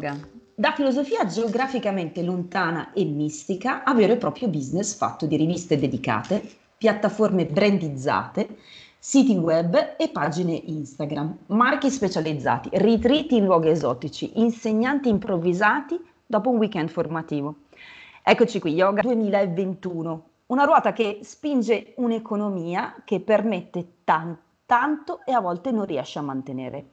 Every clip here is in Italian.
Yoga, da filosofia geograficamente lontana e mistica a vero e proprio business fatto di riviste dedicate, piattaforme brandizzate, siti web e pagine Instagram, marchi specializzati, retreat in luoghi esotici, insegnanti improvvisati dopo un weekend formativo. Eccoci qui, Yoga 2021, una ruota che spinge un'economia che permette tan- tanto e a volte non riesce a mantenere.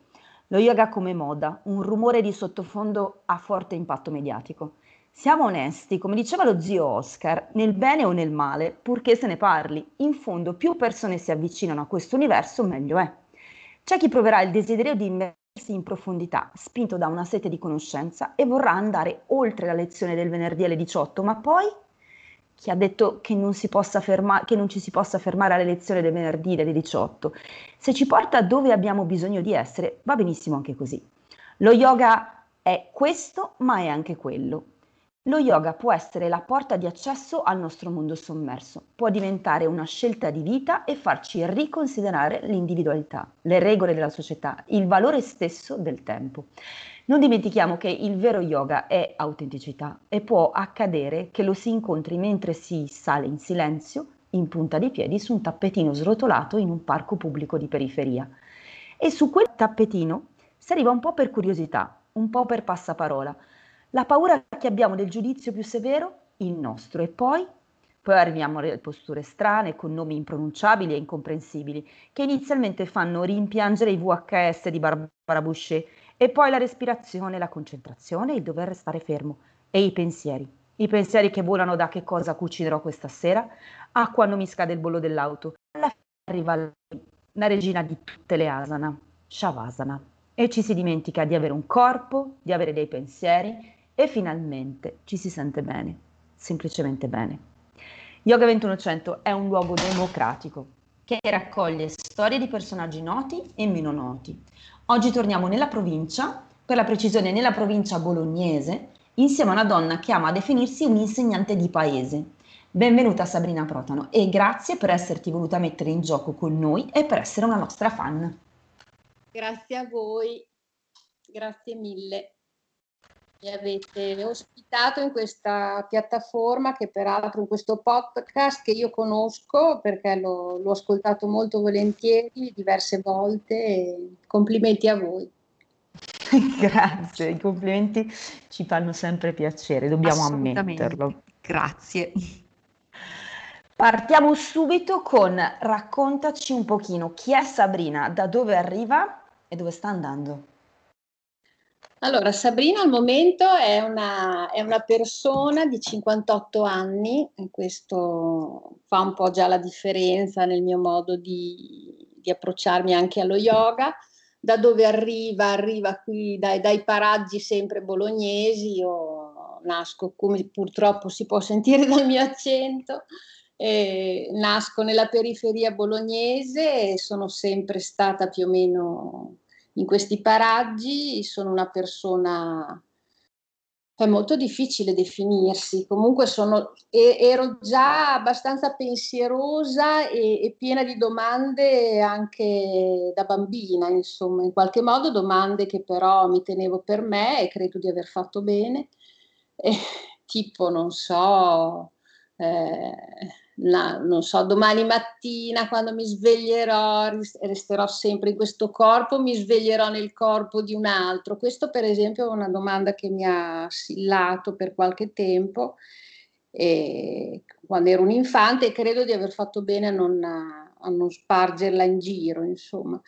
Lo yoga come moda, un rumore di sottofondo a forte impatto mediatico. Siamo onesti, come diceva lo zio Oscar, nel bene o nel male, purché se ne parli. In fondo, più persone si avvicinano a questo universo, meglio è. C'è chi proverà il desiderio di immersi in profondità, spinto da una sete di conoscenza, e vorrà andare oltre la lezione del venerdì alle 18, ma poi chi ha detto che non, ferma- che non, ci si possa fermare alle lezioni del venerdì delle 18. Se ci porta dove abbiamo bisogno di essere, va benissimo anche così. Lo yoga è questo, ma è anche quello. Lo yoga può essere la porta di accesso al nostro mondo sommerso, può diventare una scelta di vita e farci riconsiderare l'individualità, le regole della società, il valore stesso del tempo. Non dimentichiamo che il vero yoga è autenticità e può accadere che lo si incontri mentre si sale in silenzio, in punta di piedi, su un tappetino srotolato in un parco pubblico di periferia. E su quel tappetino si arriva un po' per curiosità, un po' per passaparola. La paura che abbiamo del giudizio più severo, il nostro, e poi poi arriviamo alle posture strane, con nomi impronunciabili e incomprensibili, che inizialmente fanno rimpiangere i VHS di Barbara Boucher e poi la respirazione, la concentrazione, il dover restare fermo e i pensieri. I pensieri che volano da che cosa cucinerò questa sera a quando mi scade il bollo dell'auto. Alla fine arriva la regina di tutte le asana, Shavasana, e ci si dimentica di avere un corpo, di avere dei pensieri e finalmente ci si sente bene, semplicemente bene. Yoga 2100 è un luogo democratico che raccoglie storie di personaggi noti e meno noti, Oggi torniamo nella provincia, per la precisione nella provincia bolognese, insieme a una donna che ama definirsi un'insegnante di paese. Benvenuta Sabrina Protano e grazie per esserti voluta mettere in gioco con noi e per essere una nostra fan. Grazie a voi, grazie mille. Mi avete ospitato in questa piattaforma che peraltro in questo podcast che io conosco perché l'ho, l'ho ascoltato molto volentieri diverse volte complimenti a voi. Grazie, i complimenti ci fanno sempre piacere, dobbiamo ammetterlo. Grazie. Partiamo subito con raccontaci un pochino chi è Sabrina, da dove arriva e dove sta andando. Allora, Sabrina al momento è una, è una persona di 58 anni, questo fa un po' già la differenza nel mio modo di, di approcciarmi anche allo yoga. Da dove arriva? Arriva qui dai, dai paraggi sempre bolognesi, io nasco come purtroppo si può sentire dal mio accento, eh, nasco nella periferia bolognese e sono sempre stata più o meno in questi paraggi sono una persona è molto difficile definirsi, comunque sono, ero già abbastanza pensierosa e, e, piena di domande anche da bambina, insomma, in qualche modo domande che però mi tenevo per me e credo di aver fatto bene, eh, tipo, non so, eh, la, non so, domani mattina quando mi sveglierò, resterò sempre in questo corpo, mi sveglierò nel corpo di un altro. Questo per esempio è una domanda che mi ha assillato per qualche tempo e, quando ero un infante e credo di aver fatto bene a non, a non spargerla in giro, insomma.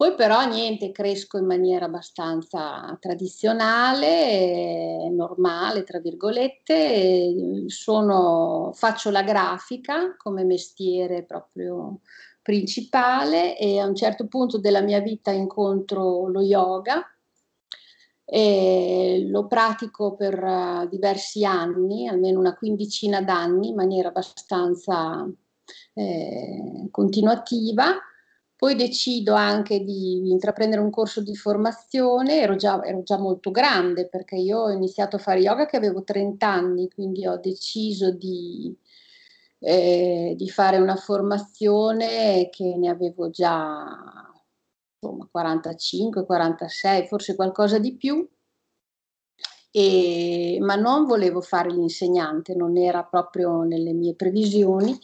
Poi però niente, cresco in maniera abbastanza tradizionale, normale, tra virgolette, sono, faccio la grafica come mestiere proprio principale e a un certo punto della mia vita incontro lo yoga. E lo pratico per diversi anni, almeno una quindicina d'anni, in maniera abbastanza eh, continuativa poi decido anche di intraprendere un corso di formazione, ero già, ero già, molto grande perché io ho iniziato a fare yoga che avevo 30 anni, quindi ho deciso di, eh, di fare una formazione che ne avevo già insomma, 45, 46, forse qualcosa di più. e, ma non volevo fare l'insegnante, non era proprio nelle mie previsioni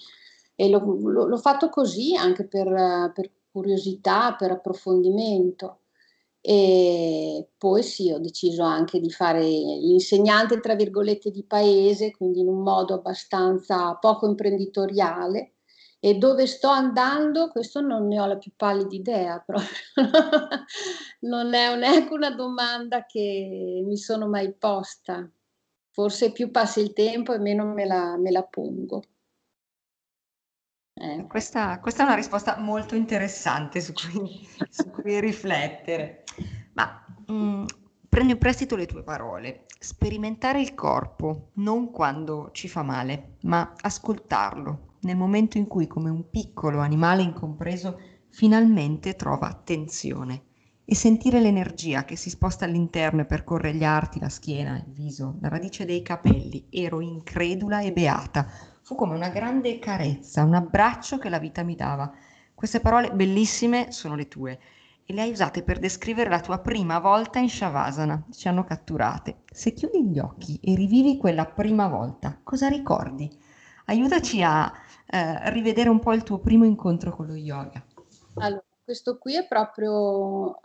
e l'ho, l'ho fatto così anche per, per curiosità, per approfondimento. E poi sì, ho deciso anche di fare l'insegnante, tra virgolette, di paese, quindi in un modo abbastanza poco imprenditoriale. E dove sto andando, questo non ne ho la più pallida idea, proprio. non è neanche una domanda che mi sono mai posta. Forse più passa il tempo e meno me la, me la pongo. Eh. Questa, questa, è una risposta molto interessante su cui, su cui riflettere. Ma mh, mm, prendi in prestito le tue parole. Sperimentare il corpo, non quando ci fa male, ma ascoltarlo, nel momento in cui, come un piccolo animale incompreso, finalmente trova attenzione e sentire l'energia che si sposta all'interno e percorre gli arti, la schiena, il viso, la radice dei capelli. Ero incredula e beata fu come una grande carezza, un abbraccio che la vita mi dava. Queste parole bellissime sono le tue e le hai usate per descrivere la tua prima volta in Shavasana. Ci hanno catturate. Se chiudi gli occhi e rivivi quella prima volta, cosa ricordi? Aiutaci a eh, rivedere un po' il tuo primo incontro con lo yoga. Allora, questo qui è proprio,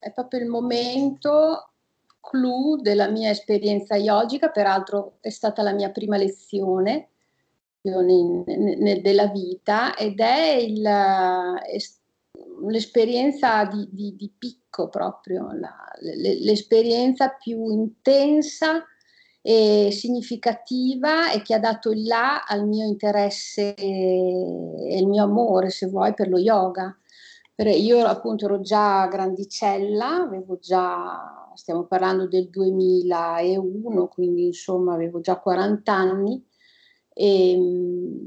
è proprio il momento clou della mia esperienza yogica, peraltro è stata la mia prima lezione della vita ed è il, l'esperienza di, di, di picco proprio, la, l'esperienza più intensa e significativa e che ha dato il là al mio interesse e il mio amore, se vuoi, per lo yoga. Io appunto ero già grandicella, avevo già, stiamo parlando del 2001, quindi insomma avevo già 40 anni e, ehm,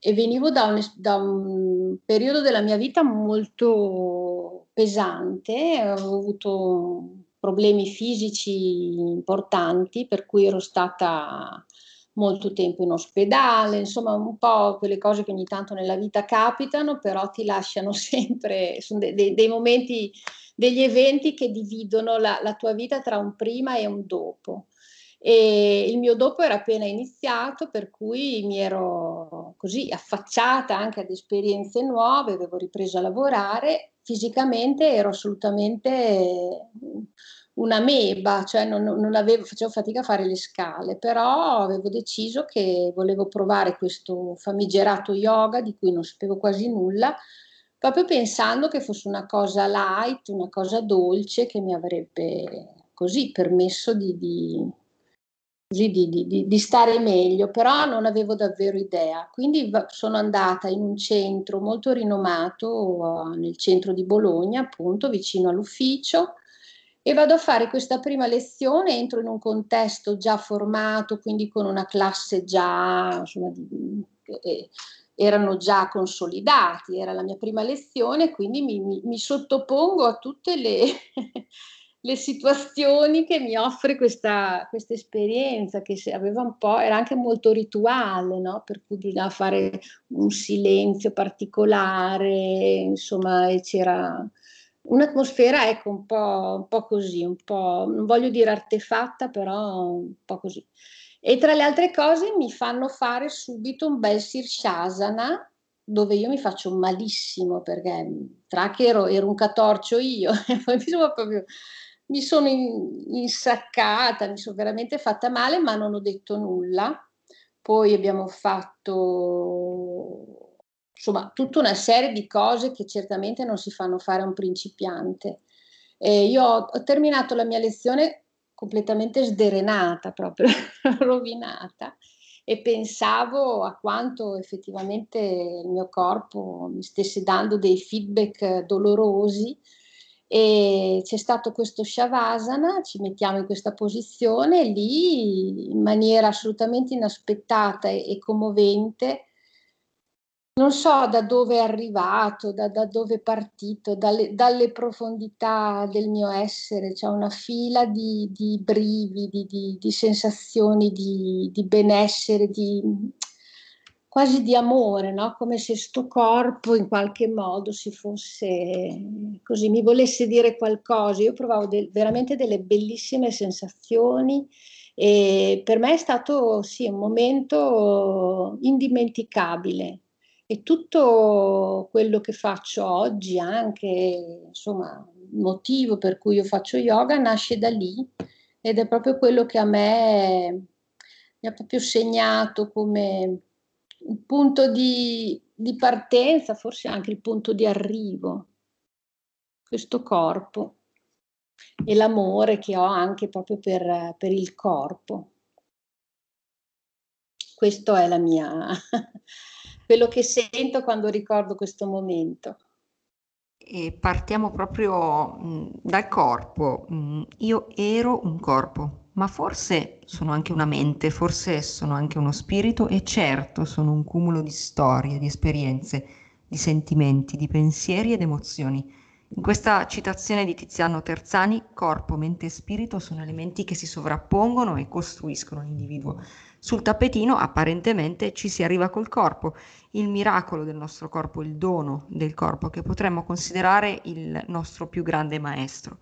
e venivo da un, da un, periodo della mia vita molto pesante, avevo avuto problemi fisici importanti, per cui ero stata molto tempo in ospedale, insomma un po' quelle cose che ogni tanto nella vita capitano, però ti lasciano sempre, sono dei, dei, dei momenti, degli eventi che dividono la, la tua vita tra un prima e un dopo. E il mio dopo era appena iniziato, per cui mi ero così affacciata anche ad esperienze nuove, avevo ripreso a lavorare, fisicamente ero assolutamente una meba, cioè non, non avevo, facevo fatica a fare le scale, però avevo deciso che volevo provare questo famigerato yoga di cui non sapevo quasi nulla, proprio pensando che fosse una cosa light, una cosa dolce che mi avrebbe così permesso di, di di, di, di, stare meglio, però non avevo davvero idea. Quindi sono andata in un centro molto rinomato, nel centro di Bologna, appunto, vicino all'ufficio, e vado a fare questa prima lezione, entro in un contesto già formato, quindi con una classe già, insomma, eh, erano già consolidati, era la mia prima lezione, quindi mi, mi, mi sottopongo a tutte le le situazioni che mi offre questa, questa esperienza che aveva un po', era anche molto rituale, no? per cui bisognava fare un silenzio particolare, insomma, e c'era un'atmosfera, ecco, un po', un po' così, un po', non voglio dire artefatta, però un po' così. E tra le altre cose mi fanno fare subito un bel Sirshasana, dove io mi faccio malissimo perché tra che ero, ero un catorcio io, e mi sono proprio mi sono insaccata, mi sono veramente fatta male, ma non ho detto nulla. Poi abbiamo fatto insomma tutta una serie di cose che certamente non si fanno fare a un principiante. E io ho, ho terminato la mia lezione completamente sderenata, proprio rovinata e pensavo a quanto effettivamente il mio corpo mi stesse dando dei feedback dolorosi e c'è stato questo Shavasana, ci mettiamo in questa posizione, lì in maniera assolutamente inaspettata e, e commovente, non so da dove è arrivato, da, da dove è partito, dalle, dalle, profondità del mio essere, c'è una fila di, di brividi, di, di sensazioni di, di benessere, di, quasi di amore, no? come se sto corpo in qualche modo si fosse così, mi volesse dire qualcosa. Io provavo de- veramente delle bellissime sensazioni e per me è stato sì, un momento indimenticabile. E tutto quello che faccio oggi, anche insomma, il motivo per cui io faccio yoga, nasce da lì ed è proprio quello che a me mi ha proprio segnato come un punto di, di partenza, forse anche il punto di arrivo, questo corpo e l'amore che ho anche proprio per, per il corpo. Questo è la mia, quello che sento quando ricordo questo momento. E partiamo proprio mh, dal corpo. Mh, io ero un corpo, ma forse sono anche una mente, forse sono anche uno spirito e certo sono un cumulo di storie, di esperienze, di sentimenti, di pensieri ed emozioni. In questa citazione di Tiziano Terzani, corpo, mente e spirito sono elementi che si sovrappongono e costruiscono l'individuo. Sul tappetino apparentemente ci si arriva col corpo, il miracolo del nostro corpo, il dono del corpo che potremmo considerare il nostro più grande maestro.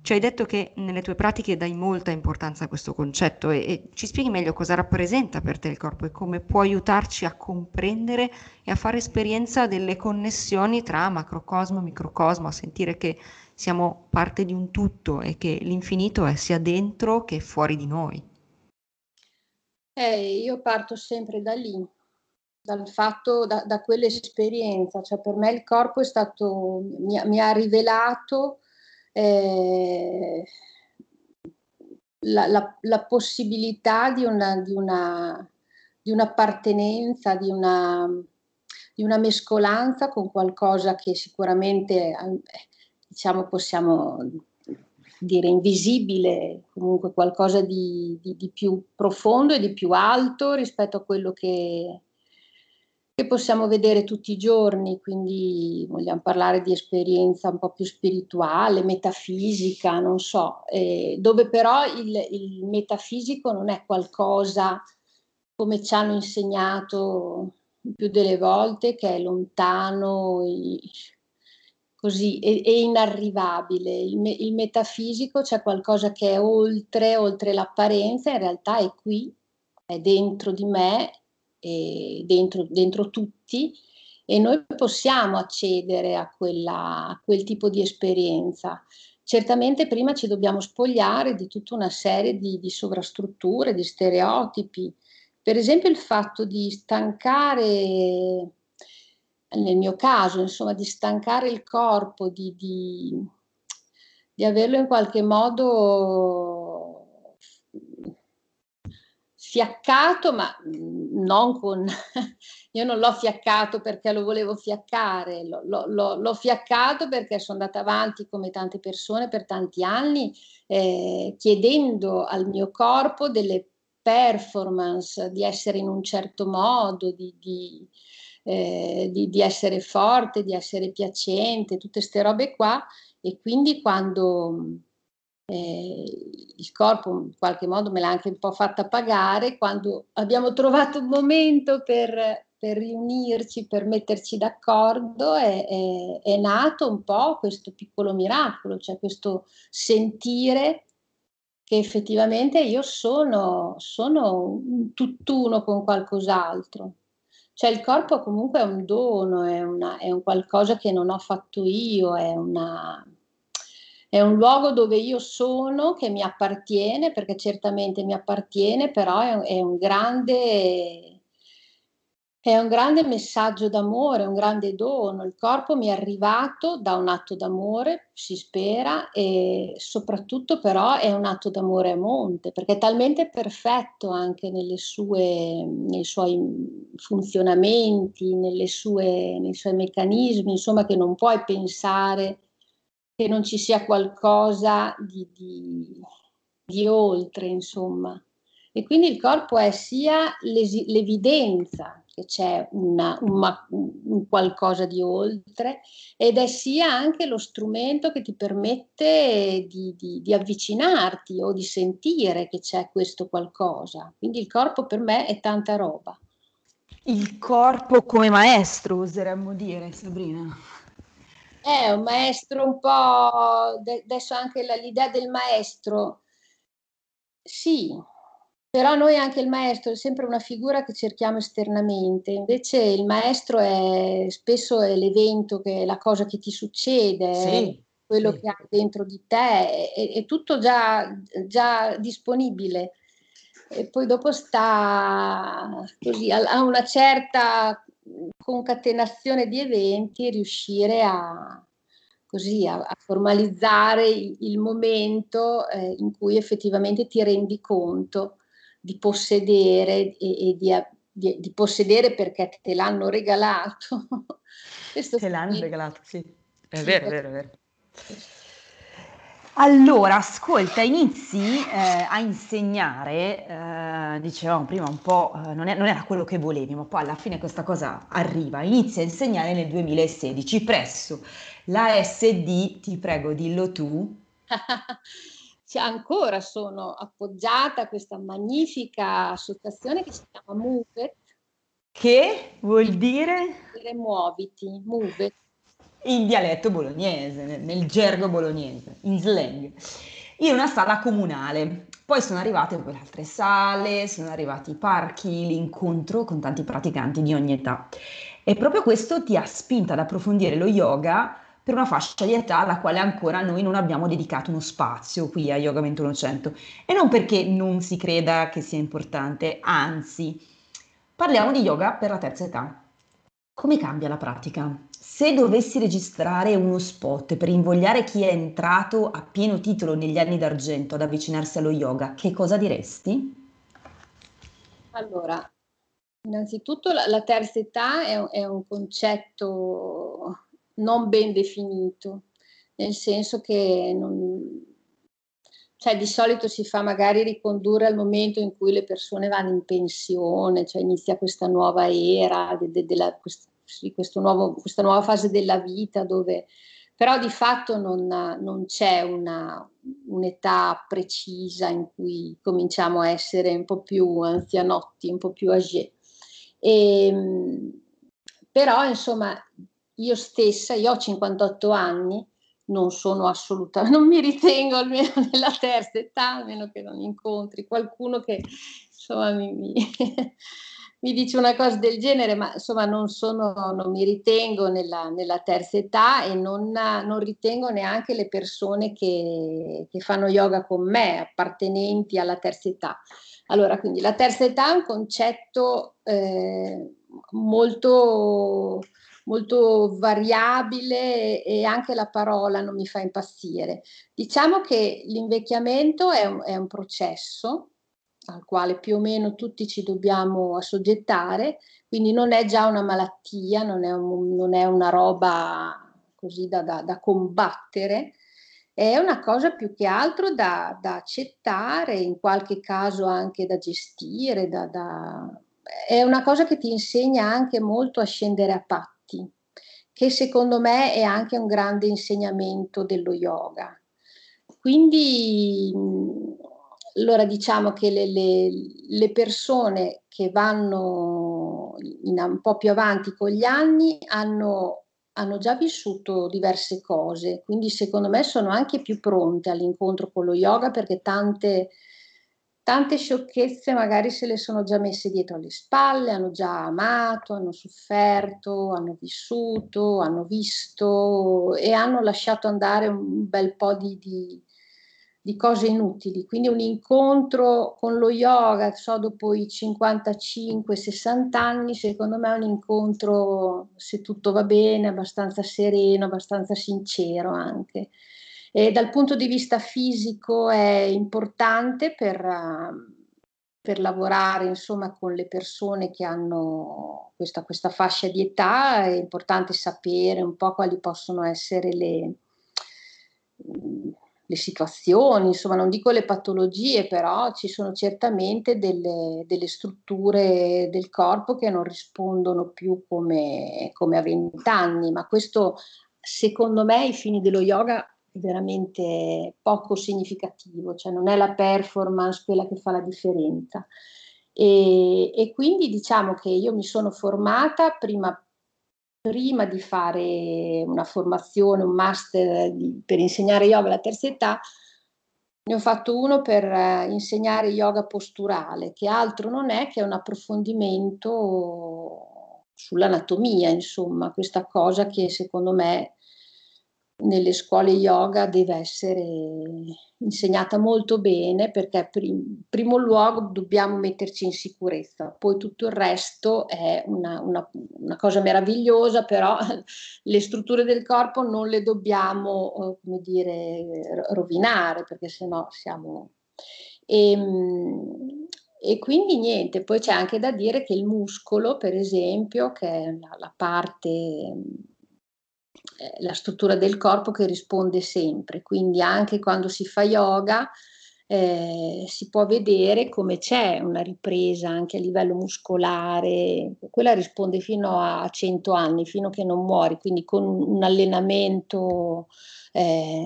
Ci hai detto che nelle tue pratiche dai molta importanza a questo concetto e, e, ci spieghi meglio cosa rappresenta per te il corpo e come può aiutarci a comprendere e a fare esperienza delle connessioni tra macrocosmo e microcosmo, a sentire che siamo parte di un tutto e che l'infinito è sia dentro che fuori di noi. Eh, io parto sempre da lì, dal fatto, da, da quell'esperienza, cioè per me il corpo è stato, mi, mi ha rivelato eh, la, la, la, possibilità di, una, di, una, di un'appartenenza, di una, di una mescolanza con qualcosa che sicuramente eh, diciamo possiamo dire invisibile, comunque qualcosa di, di, di, più profondo e di più alto rispetto a quello che, che possiamo vedere tutti i giorni, quindi vogliamo parlare di esperienza un po' più spirituale, metafisica, non so, eh, dove però il, il, metafisico non è qualcosa come ci hanno insegnato più delle volte che è lontano così e, e inarrivabile. Il, me, il metafisico c'è qualcosa che è oltre, oltre l'apparenza, in realtà è qui, è dentro di me eh, dentro, dentro, tutti e noi possiamo accedere a, quella, a quel tipo di esperienza. Certamente prima ci dobbiamo spogliare di tutta una serie di, di sovrastrutture, di stereotipi. Per esempio il fatto di stancare, nel mio caso, insomma, di stancare il corpo, di, di, di averlo in qualche modo fiaccato, ma non con... io non l'ho fiaccato perché lo volevo fiaccare, l'ho, l'ho, l'ho fiaccato perché sono andata avanti come tante persone per tanti anni eh, chiedendo al mio corpo delle performance, di essere in un certo modo, di, di, eh, di, di essere forte, di essere piacente, tutte queste robe qua e quindi quando eh, il corpo in qualche modo me l'ha anche un po' fatta pagare quando abbiamo trovato un momento per, per riunirci, per metterci d'accordo, è, è, è, nato un po' questo piccolo miracolo, cioè questo sentire che effettivamente io sono, sono un tutt'uno con qualcos'altro. Cioè il corpo comunque è un dono, è, una, è un qualcosa che non ho fatto io, è una, è un luogo dove io sono, che mi appartiene, perché certamente mi appartiene, però è, è un grande è un grande messaggio d'amore, un grande dono. Il corpo mi è arrivato da un atto d'amore, si spera, e soprattutto però è un atto d'amore a monte, perché è talmente perfetto anche sue, nei suoi funzionamenti, sue, nei suoi meccanismi, insomma, che non puoi pensare che non ci sia qualcosa di, di, di oltre, insomma. E quindi il corpo è sia l'evidenza che c'è una, una, un qualcosa di oltre ed è sia anche lo strumento che ti permette di, di, di, avvicinarti o di sentire che c'è questo qualcosa. Quindi il corpo per me è tanta roba. Il corpo come maestro, oseremmo dire, Sabrina. È un maestro un po', adesso anche l'idea del maestro, sì, però noi anche il maestro è sempre una figura che cerchiamo esternamente, invece il maestro è spesso è l'evento, che è la cosa che ti succede, sì, quello sì. che hai dentro di te, è, è tutto già, già, disponibile. E poi dopo sta così, a, una certa concatenazione di eventi riuscire a, così, a, a formalizzare il, il momento eh, in cui effettivamente ti rendi conto di possedere e, e di, di, di, possedere perché te l'hanno regalato. te l'hanno regalato, sì. È sì, vero, è vero, è vero. Allora, ascolta, inizi eh, a insegnare, eh, dicevamo prima un po', eh, non, è, non, era quello che volevi, ma poi alla fine questa cosa arriva, inizi a insegnare nel 2016 presso la SD, ti prego dillo tu. ancora sono appoggiata a questa magnifica associazione che si chiama Move. Che vuol dire? dire muoviti, Move. In dialetto bolognese, nel, nel gergo bolognese, in slang. In una sala comunale. Poi sono arrivate poi altre sale, sono arrivati i parchi, l'incontro con tanti praticanti di ogni età. E proprio questo ti ha spinta ad approfondire lo yoga per una fascia di età alla quale ancora noi non abbiamo dedicato uno spazio qui a Yoga 2100 e non perché non si creda che sia importante, anzi, parliamo di yoga per la terza età. Come cambia la pratica? Se dovessi registrare uno spot per invogliare chi è entrato a pieno titolo negli anni d'argento ad avvicinarsi allo yoga, che cosa diresti? Allora, innanzitutto la, la terza età è, è un concetto non ben definito, nel senso che non, cioè di solito si fa magari ricondurre al momento in cui le persone vanno in pensione, cioè inizia questa nuova era, de, de, della, quest, sì, nuovo, questa nuova fase della vita dove però di fatto non, non c'è una, un'età precisa in cui cominciamo a essere un po' più anzianotti, un po' più âgé. E, ehm, però insomma io stessa, io ho 58 anni, non sono assolutamente, non mi ritengo almeno nella terza età, almeno che non incontri qualcuno che insomma mi, mi, mi dice una cosa del genere, ma insomma non, sono, non mi ritengo nella, nella terza età e non, non, ritengo neanche le persone che, che, fanno yoga con me, appartenenti alla terza età. Allora, quindi la terza età è un concetto eh, molto molto variabile e anche la parola non mi fa impazzire. Diciamo che l'invecchiamento è un, è un processo al quale più o meno tutti ci dobbiamo assoggettare, quindi non è già una malattia, non è, un, non è una roba così da, da, da, combattere, è una cosa più che altro da, da, accettare, in qualche caso anche da gestire, è una cosa che ti insegna anche molto a scendere a patto avanti, che secondo me è anche un grande insegnamento dello yoga. Quindi, allora diciamo che le, le, le persone che vanno in, un po' più avanti con gli anni hanno, hanno già vissuto diverse cose, quindi secondo me sono anche più pronte all'incontro con lo yoga perché tante tante sciocchezze magari se le sono già messe dietro alle spalle, hanno già amato, hanno sofferto, hanno vissuto, hanno visto e hanno lasciato andare un bel po' di, di, di cose inutili. Quindi un incontro con lo yoga, so, dopo i 55-60 anni, secondo me è un incontro, se tutto va bene, abbastanza sereno, abbastanza sincero anche. E dal punto di vista fisico è importante per, per lavorare insomma, con le persone che hanno questa, questa, fascia di età, è importante sapere un po' quali possono essere le, le situazioni, insomma non dico le patologie, però ci sono certamente delle, delle strutture del corpo che non rispondono più come, come a 20 anni, ma questo secondo me ai fini dello yoga veramente poco significativo, cioè non è la performance quella che fa la differenza. E, e, quindi diciamo che io mi sono formata prima, prima di fare una formazione, un master di, per insegnare yoga alla terza età, ne ho fatto uno per uh, insegnare yoga posturale, che altro non è che un approfondimento sull'anatomia, insomma, questa cosa che secondo me nelle scuole yoga deve essere insegnata molto bene perché in primo luogo dobbiamo metterci in sicurezza, poi tutto il resto è una, una, una cosa meravigliosa, però le strutture del corpo non le dobbiamo, eh, come dire, rovinare perché sennò siamo... E, ehm, e quindi niente, poi c'è anche da dire che il muscolo, per esempio, che è la, la parte eh, la struttura del corpo che risponde sempre, quindi anche quando si fa yoga eh, si può vedere come c'è una ripresa anche a livello muscolare, quella risponde fino a 100 anni, fino a che non muori, quindi con un allenamento eh,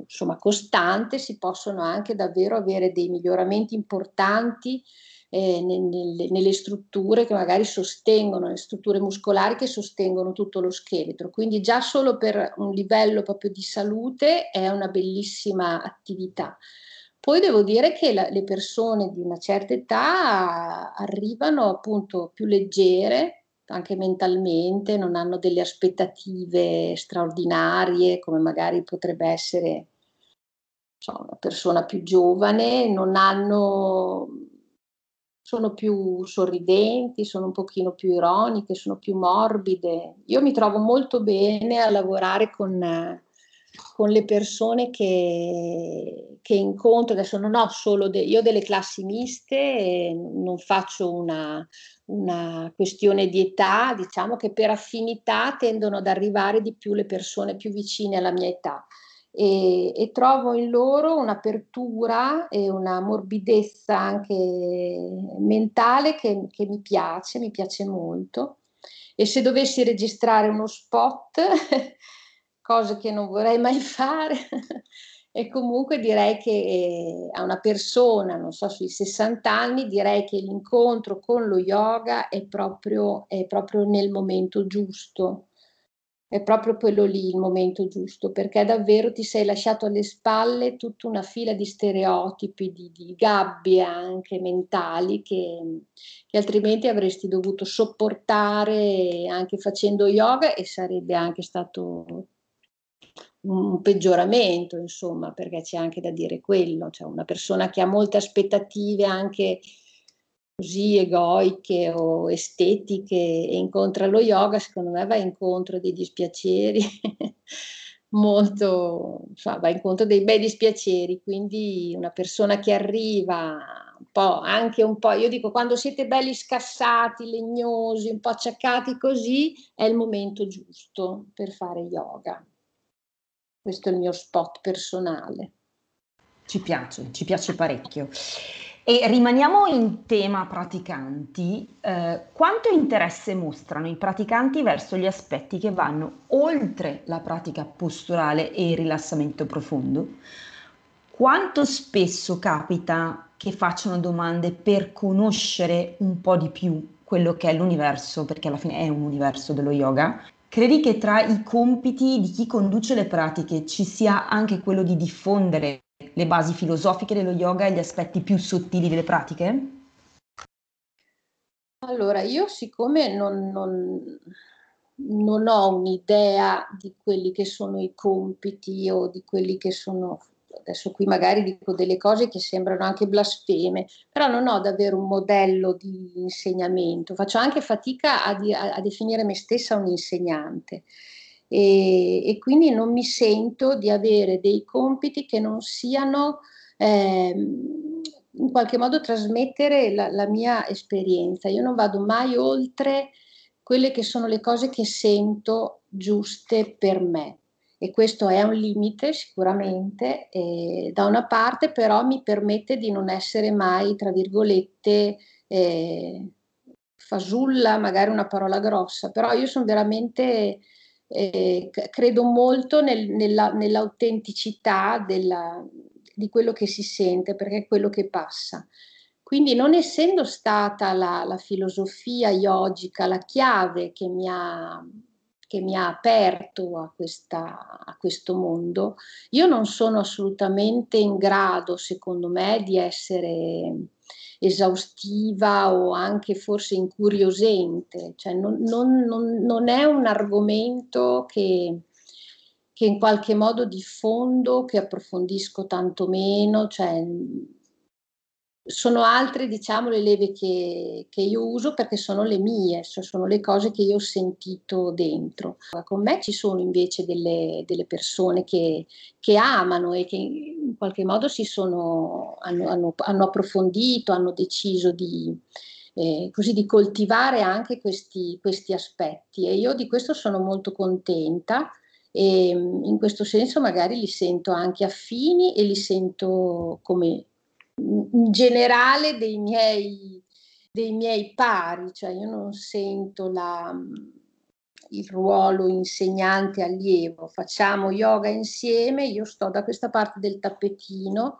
insomma, costante si possono anche davvero avere dei miglioramenti importanti eh, nelle, nelle, strutture che magari sostengono, le strutture muscolari che sostengono tutto lo scheletro. Quindi già solo per un livello proprio di salute è una bellissima attività. Poi devo dire che la, le persone di una certa età arrivano appunto più leggere, anche mentalmente, non hanno delle aspettative straordinarie come magari potrebbe essere so, una persona più giovane, non hanno sono più sorridenti, sono un pochino più ironiche, sono più morbide. Io mi trovo molto bene a lavorare con, con le persone che, che, incontro. Adesso non ho solo de, io delle classi miste, non faccio una, una questione di età, diciamo che per affinità tendono ad arrivare di più le persone più vicine alla mia età e, e, trovo in loro un'apertura e una morbidezza anche mentale che, che, mi piace, mi piace molto. E se dovessi registrare uno spot, cosa che non vorrei mai fare, e comunque direi che eh, a una persona, non so, sui 60 anni, direi che l'incontro con lo yoga è proprio, è proprio nel momento giusto è proprio quello lì il momento giusto, perché davvero ti sei lasciato alle spalle tutta una fila di stereotipi, di, di gabbie anche mentali che, che, altrimenti avresti dovuto sopportare anche facendo yoga e sarebbe anche stato un peggioramento, insomma, perché c'è anche da dire quello, cioè una persona che ha molte aspettative anche così egoiche o estetiche e incontra lo yoga, secondo me va incontro dei dispiaceri, molto, insomma, va incontro dei bei dispiaceri, quindi una persona che arriva un po', anche un po', io dico quando siete belli scassati, legnosi, un po' acciaccati così, è il momento giusto per fare yoga. Questo è il mio spot personale. Ci piace, ci piace parecchio. E rimaniamo in tema praticanti. Eh, quanto interesse mostrano i praticanti verso gli aspetti che vanno oltre la pratica posturale e il rilassamento profondo? Quanto spesso capita che facciano domande per conoscere un po' di più quello che è l'universo, perché alla fine è un universo dello yoga? Credi che tra i compiti di chi conduce le pratiche ci sia anche quello di diffondere le basi filosofiche dello yoga e gli aspetti più sottili delle pratiche? Allora, io siccome non, non, non ho un'idea di quelli che sono i compiti o di quelli che sono adesso qui magari dico delle cose che sembrano anche blasfeme, però non ho davvero un modello di insegnamento, faccio anche fatica a, di, a, a definire me stessa un insegnante e, e, quindi non mi sento di avere dei compiti che non siano eh, in qualche modo trasmettere la, la mia esperienza. Io non vado mai oltre quelle che sono le cose che sento giuste per me e questo è un limite sicuramente, e da una parte però mi permette di non essere mai, tra virgolette, eh, fasulla, magari una parola grossa, però io sono veramente eh, credo molto nel, nella, nell'autenticità della, di quello che si sente, perché è quello che passa. Quindi non essendo stata la, la filosofia yogica la chiave che mi ha che mi ha aperto a, questa, a, questo mondo, io non sono assolutamente in grado, secondo me, di essere esaustiva o anche forse incuriosente, cioè non, non, non, non è un argomento che, che, in qualche modo diffondo, che approfondisco tanto meno, cioè sono altre, diciamo, le leve che, che, io uso perché sono le mie, sono le cose che io ho sentito dentro. Con me ci sono invece delle, delle persone che, che, amano e che in qualche modo sono, hanno, hanno, hanno approfondito, hanno deciso di, eh, così, di coltivare anche questi, questi aspetti e io di questo sono molto contenta e in questo senso magari li sento anche affini e li sento come in generale dei miei, dei miei pari, cioè io non sento la, il ruolo insegnante allievo, facciamo yoga insieme, io sto da questa parte del tappetino,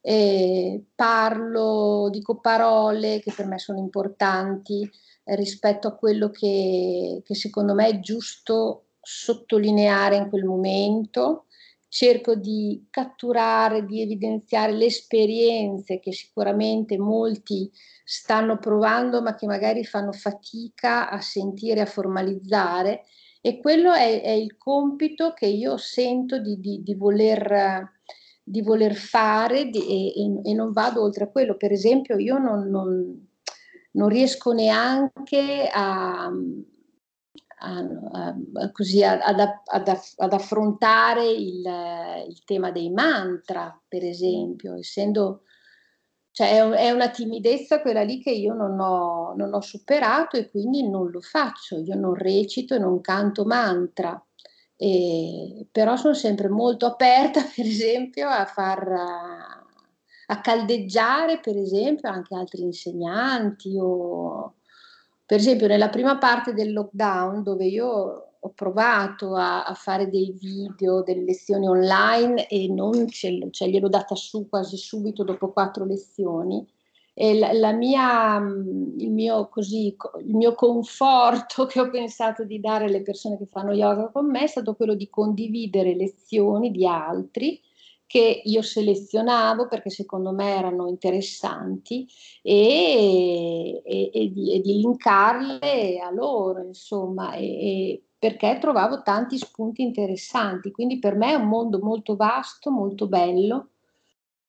eh, parlo, dico parole che per me sono importanti eh, rispetto a quello che, che secondo me è giusto sottolineare in quel momento cerco di catturare, di evidenziare le esperienze che sicuramente molti stanno provando ma che magari fanno fatica a sentire, a formalizzare e quello è, è il compito che io sento di, di, di, voler, di voler, fare e, e, non vado oltre a quello. Per esempio io non, non, non riesco neanche a a, a, così ad, ad, ad, affrontare il, il, tema dei mantra, per esempio, essendo, cioè è, una timidezza quella lì che io non ho, non ho superato e quindi non lo faccio, io non recito e non canto mantra. E, però sono sempre molto aperta, per esempio, a far a caldeggiare, per esempio, anche altri insegnanti o per esempio, nella prima parte del lockdown, dove io ho provato a, a fare dei video, delle lezioni online e non ce, cioè gliel'ho data su quasi subito dopo quattro lezioni, e la, la mia, il, mio, così, il mio conforto che ho pensato di dare alle persone che fanno yoga con me è stato quello di condividere lezioni di altri che io selezionavo perché secondo me erano interessanti e, e, e, di, e di, linkarle a loro, insomma, perché trovavo tanti spunti interessanti. Quindi per me è un mondo molto vasto, molto bello,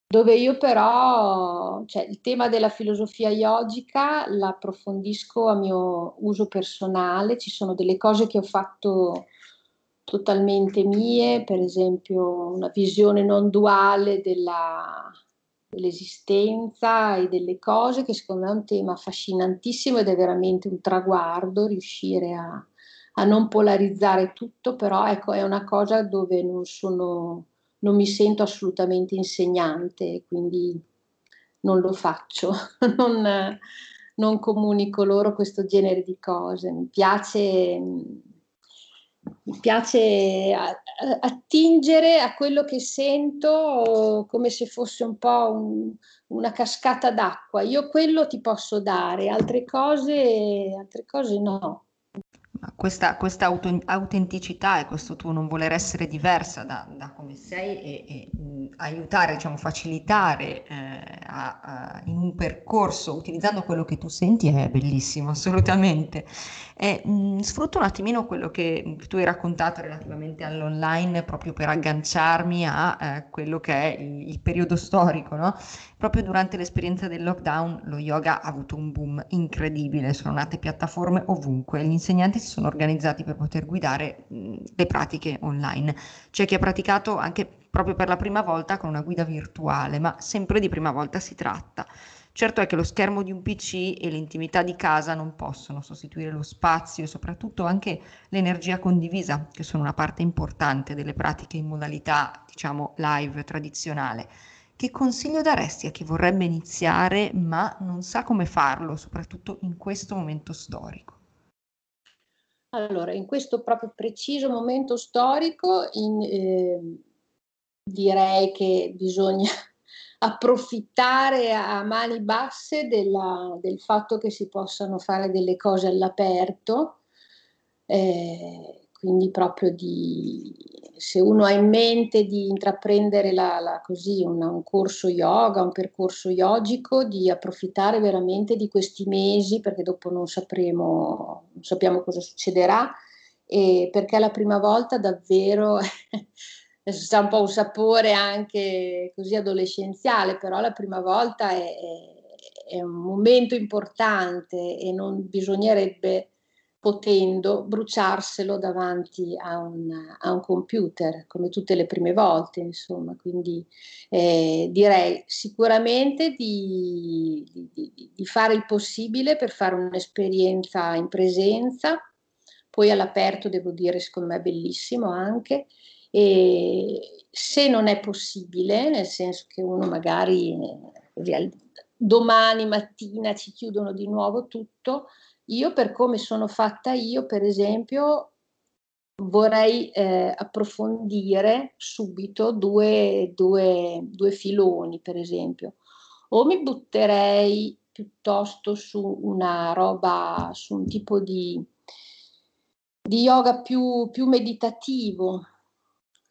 dove io però, cioè il tema della filosofia yogica l'approfondisco a mio uso personale, ci sono delle cose che ho fatto totalmente mie, per esempio una visione non duale della, dell'esistenza e delle cose, che secondo me è un tema affascinantissimo ed è veramente un traguardo riuscire a, a non polarizzare tutto, però ecco, è una cosa dove non sono, non mi sento assolutamente insegnante, quindi non lo faccio, non, non comunico loro questo genere di cose. Mi piace mi piace attingere a quello che sento come se fosse un po' un, una cascata d'acqua. Io quello ti posso dare, altre cose, altre cose no. Questa, questa auto, autenticità e questo tuo non voler essere diversa da, da come sei e, e mh, aiutare, diciamo, facilitare eh, a, a, in un percorso utilizzando quello che tu senti è bellissimo, assolutamente. E, mh, sfrutto un attimino quello che tu hai raccontato relativamente all'online proprio per agganciarmi a eh, quello che è il, il periodo storico, no? Proprio durante l'esperienza del lockdown lo yoga ha avuto un boom incredibile, sono nate piattaforme ovunque, gli insegnanti si sono organizzati per poter guidare mh, le pratiche online. C'è chi ha praticato anche proprio per la prima volta con una guida virtuale, ma sempre di prima volta si tratta. Certo è che lo schermo di un PC e l'intimità di casa non possono sostituire lo spazio e soprattutto anche l'energia condivisa, che sono una parte importante delle pratiche in modalità, diciamo, live tradizionale. Che consiglio daresti a chi vorrebbe iniziare ma non sa come farlo, soprattutto in questo momento storico? Allora, in questo proprio preciso momento storico in, eh, direi che bisogna approfittare a mani basse della, del fatto che si possano fare delle cose all'aperto. Eh, quindi proprio di, se uno ha in mente di intraprendere la, la, così una, un corso yoga, un percorso yogico, di approfittare veramente di questi mesi perché dopo non sapremo, non sappiamo cosa succederà e perché la prima volta davvero c'è un po' un sapore anche così adolescenziale, però la prima volta è, è un momento importante e non bisognerebbe potendo bruciarselo davanti a un, a un, computer, come tutte le prime volte, insomma. Quindi eh, direi sicuramente di, di, di, fare il possibile per fare un'esperienza in presenza, poi all'aperto devo dire, secondo me è bellissimo anche. E se non è possibile, nel senso che uno magari eh, domani mattina ci chiudono di nuovo tutto, io per come sono fatta io, per esempio, vorrei eh, approfondire subito due, due, due filoni, per esempio. O mi butterei piuttosto su una roba, su un tipo di, di yoga più, più meditativo,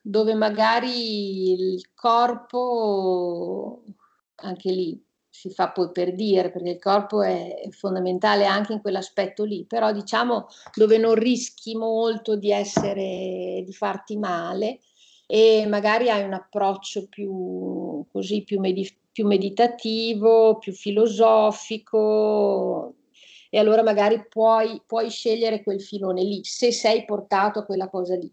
dove magari il corpo, anche lì, si fa poi per dire, perché il corpo è fondamentale anche in quell'aspetto lì, però diciamo dove non rischi molto di essere, di farti male e magari hai un approccio più così, più, med- più meditativo, più filosofico e allora magari puoi, puoi scegliere quel filone lì, se sei portato a quella cosa lì.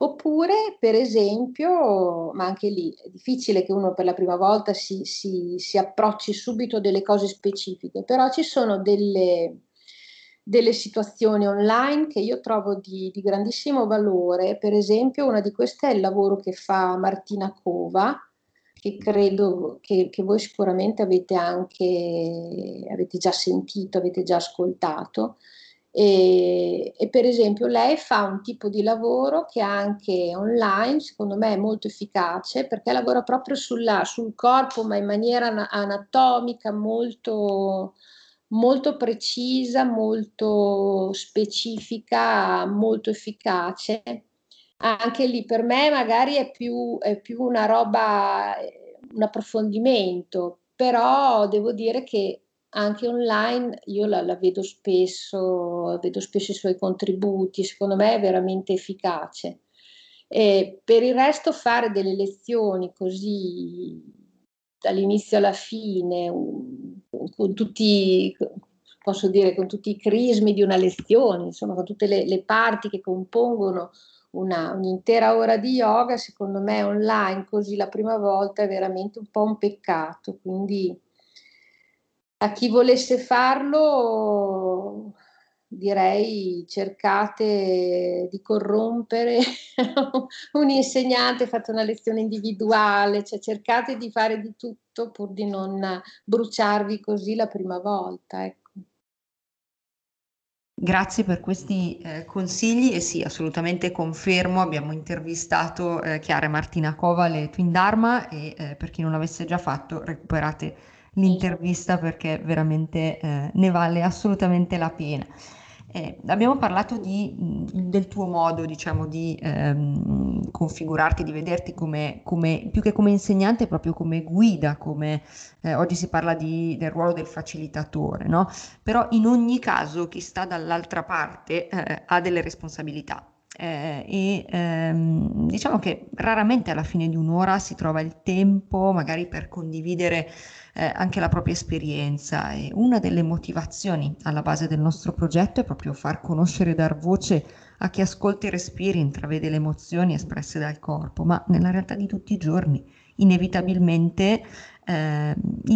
Oppure, per esempio, ma anche lì è difficile che uno per la prima volta si, si, si approcci subito a delle cose specifiche, però ci sono delle, delle situazioni online che io trovo di, di, grandissimo valore. Per esempio, una di queste è il lavoro che fa Martina Cova, che credo che, che voi sicuramente avete anche avete già sentito, avete già ascoltato e, e, per esempio lei fa un tipo di lavoro che anche online secondo me è molto efficace perché lavora proprio sulla, sul corpo ma in maniera anatomica molto, molto precisa, molto specifica, molto efficace. Anche lì per me magari è più, è più una roba, un approfondimento, però devo dire che anche online io la, la, vedo spesso, vedo spesso i suoi contributi, secondo me è veramente efficace. E per il resto fare delle lezioni così dall'inizio alla fine, con tutti, posso dire, con tutti i crismi di una lezione, insomma, con tutte le, le parti che compongono una, un'intera ora di yoga, secondo me online così la prima volta è veramente un po' un peccato. Quindi a chi volesse farlo, direi cercate di corrompere un insegnante, fate una lezione individuale, cioè cercate di fare di tutto pur di non bruciarvi così la prima volta. Ecco. Grazie per questi eh, consigli e sì, assolutamente confermo, abbiamo intervistato eh, Chiara e Martina Cova, Twin Dharma e eh, per chi non l'avesse già fatto recuperate l'intervista perché veramente eh, ne vale assolutamente la pena. Eh, abbiamo parlato di, del tuo modo, diciamo, di ehm, configurarti, di vederti come, come, più che come insegnante, proprio come guida, come eh, oggi si parla di, del ruolo del facilitatore, no? Però in ogni caso chi sta dall'altra parte eh, ha delle responsabilità. Eh, e ehm, diciamo che raramente alla fine di un'ora si trova il tempo magari per condividere eh, anche la propria esperienza. E una delle motivazioni alla base del nostro progetto è proprio far conoscere e dar voce a chi ascolta i respiri, intravede le emozioni espresse dal corpo, ma nella realtà di tutti i giorni inevitabilmente eh,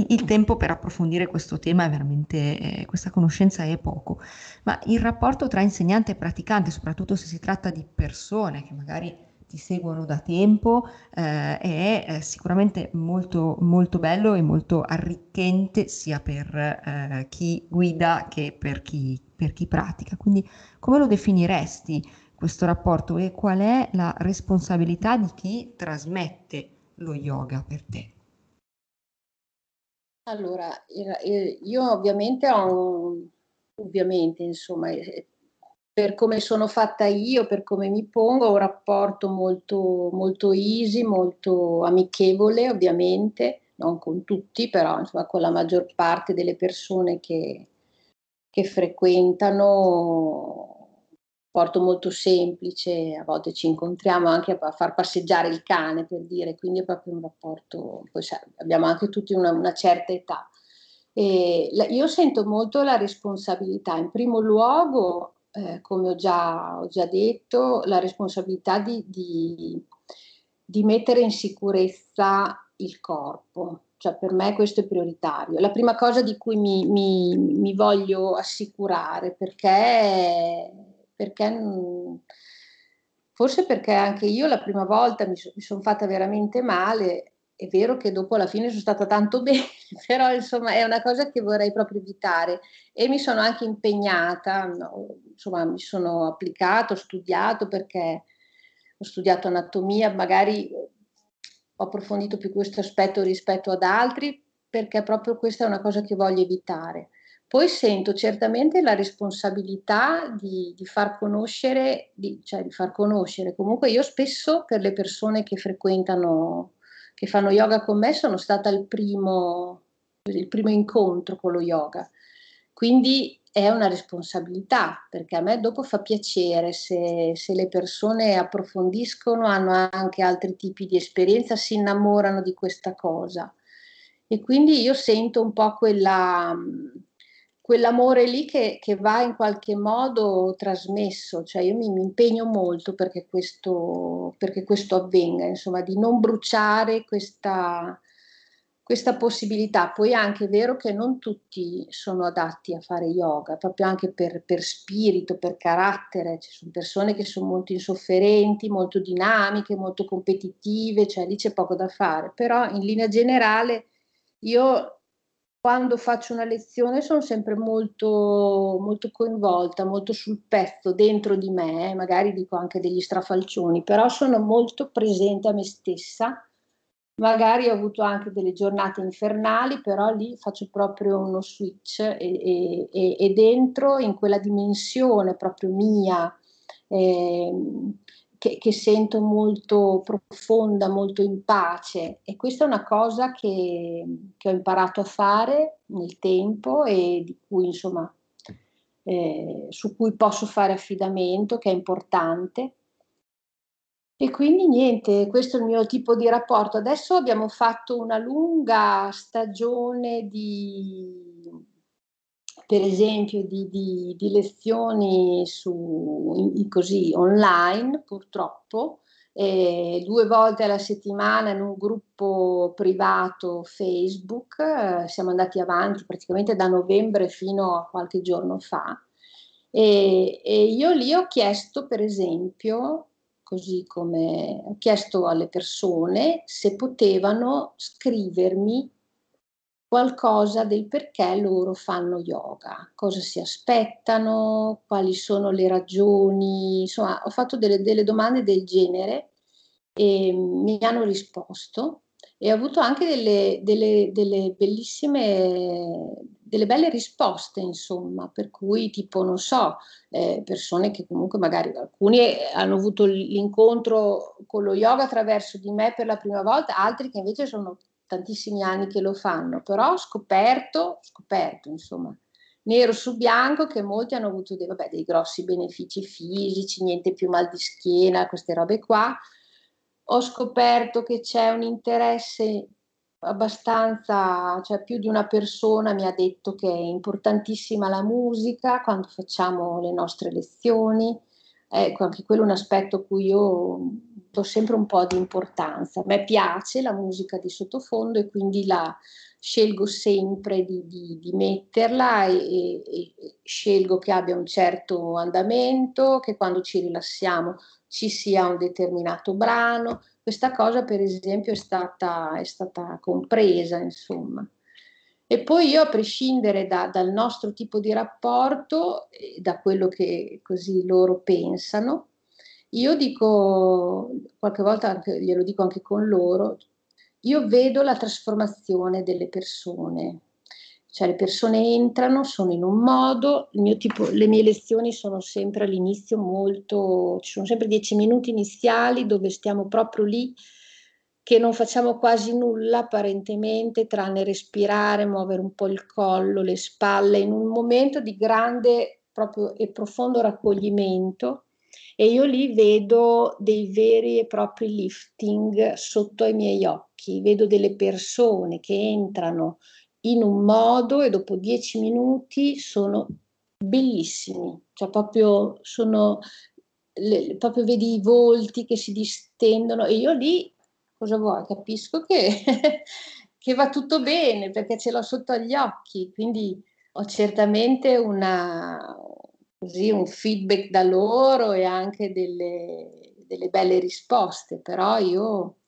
il, tempo per approfondire questo tema è veramente, eh, questa conoscenza è poco, ma il rapporto tra insegnante e praticante, soprattutto se si tratta di persone che magari ti seguono da tempo, eh, è eh, sicuramente molto, molto bello e molto arricchente sia per eh, chi guida che per chi, per chi pratica. Quindi come lo definiresti questo rapporto e qual è la responsabilità di chi trasmette lo yoga per te? Allora, io ovviamente ho un, ovviamente, insomma, per come sono fatta io, per come mi pongo, ho un rapporto molto, molto easy, molto amichevole, ovviamente, non con tutti, però insomma, con la maggior parte delle persone che, che frequentano porto molto semplice, a volte ci incontriamo anche a far passeggiare il cane per dire, quindi è proprio un rapporto, poi abbiamo anche tutti una, una certa età. E io sento molto la responsabilità, in primo luogo, eh, come ho già, ho già, detto, la responsabilità di, di, di mettere in sicurezza il corpo, cioè per me questo è prioritario. La prima cosa di cui mi, mi, mi voglio assicurare, perché, perché, forse perché anche io la prima volta mi, mi sono fatta veramente male, è vero che dopo alla fine sono stata tanto bene, però insomma è una cosa che vorrei proprio evitare e mi sono anche impegnata, no, insomma mi sono applicato, ho studiato perché ho studiato anatomia, magari ho approfondito più questo aspetto rispetto ad altri perché proprio questa è una cosa che voglio evitare. Poi sento certamente la responsabilità di, di far conoscere, di, cioè di far conoscere, comunque io spesso per le persone che frequentano che fanno yoga con me sono stata il primo, il primo incontro con lo yoga. Quindi è una responsabilità, perché a me dopo fa piacere se, se, le persone approfondiscono, hanno anche altri tipi di esperienza, si innamorano di questa cosa. E quindi io sento un po' quella, quell'amore lì che, che, va in qualche modo trasmesso, cioè io mi, mi impegno molto perché questo, perché questo, avvenga, insomma, di non bruciare questa, questa possibilità. Poi è anche vero che non tutti sono adatti a fare yoga, proprio anche per, per spirito, per carattere, ci sono persone che sono molto insofferenti, molto dinamiche, molto competitive, cioè lì c'è poco da fare, però in linea generale io quando faccio una lezione sono sempre molto, molto coinvolta, molto sul pezzo dentro di me, magari dico anche degli strafalcioni, però sono molto presente a me stessa. Magari ho avuto anche delle giornate infernali, però lì faccio proprio uno switch e, e, e, dentro in quella dimensione proprio mia, eh, che, che, sento molto profonda, molto in pace e questa è una cosa che, che ho imparato a fare nel tempo e di cui insomma eh, su cui posso fare affidamento, che è importante. E quindi niente, questo è il mio tipo di rapporto. Adesso abbiamo fatto una lunga stagione di, per esempio di, di, di lezioni su, in, così online purtroppo, eh, due volte alla settimana in un gruppo privato Facebook, eh, siamo andati avanti praticamente da novembre fino a qualche giorno fa e, e io lì ho chiesto per esempio così come ho chiesto alle persone se potevano scrivermi qualcosa del perché loro fanno yoga, cosa si aspettano, quali sono le ragioni, insomma ho fatto delle, delle domande del genere e mi hanno risposto e ho avuto anche delle, delle, delle bellissime, delle belle risposte, insomma, per cui tipo, non so, eh, persone che comunque magari alcuni hanno avuto l'incontro con lo yoga attraverso di me per la prima volta, altri che invece sono tantissimi anni che lo fanno, però ho scoperto, scoperto insomma, nero su bianco che molti hanno avuto dei, vabbè, dei grossi benefici fisici, niente più mal di schiena, queste robe qua. Ho scoperto che c'è un interesse abbastanza, cioè più di una persona mi ha detto che è importantissima la musica quando facciamo le nostre lezioni. Ecco, anche quello è un aspetto cui io do sempre un po' di importanza. A me piace la musica di sottofondo e quindi la scelgo sempre di, di, di metterla e, e, e, scelgo che abbia un certo andamento, che quando ci rilassiamo ci sia un determinato brano. Questa cosa, per esempio, è stata, è stata compresa, insomma. E poi io, a prescindere da, dal nostro tipo di rapporto, da quello che così loro pensano, io dico, qualche volta anche, glielo dico anche con loro, io vedo la trasformazione delle persone, cioè le persone entrano, sono in un modo, tipo, le mie lezioni sono sempre all'inizio molto, ci sono sempre dieci minuti iniziali dove stiamo proprio lì che non facciamo quasi nulla apparentemente tranne respirare, muovere un po' il collo, le spalle, in un momento di grande proprio e profondo raccoglimento e io lì vedo dei veri e propri lifting sotto ai miei occhi, vedo delle persone che entrano in un modo e dopo dieci minuti sono bellissimi, cioè proprio sono, le, proprio vedi i volti che si distendono. E io lì cosa vuoi? Capisco che, che va tutto bene perché ce l'ho sotto agli occhi, quindi ho certamente una, così, un feedback da loro e anche delle, delle belle risposte, però io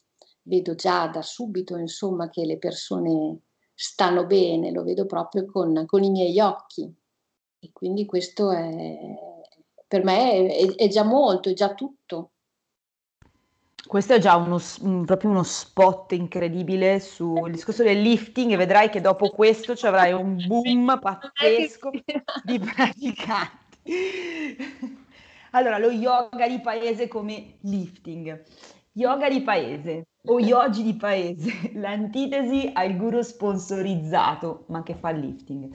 vedo già da subito insomma che le persone stanno bene, lo vedo proprio con, con i miei occhi e quindi questo è, per me è, è già molto, è già tutto. Questo è già uno, un, proprio uno spot incredibile sul discorso del lifting e vedrai che dopo questo ci avrai un boom pazzesco di praticanti. Allora, lo yoga di paese come lifting. Yoga di paese o yogi di paese, l'antitesi al guru sponsorizzato, ma che fa lifting.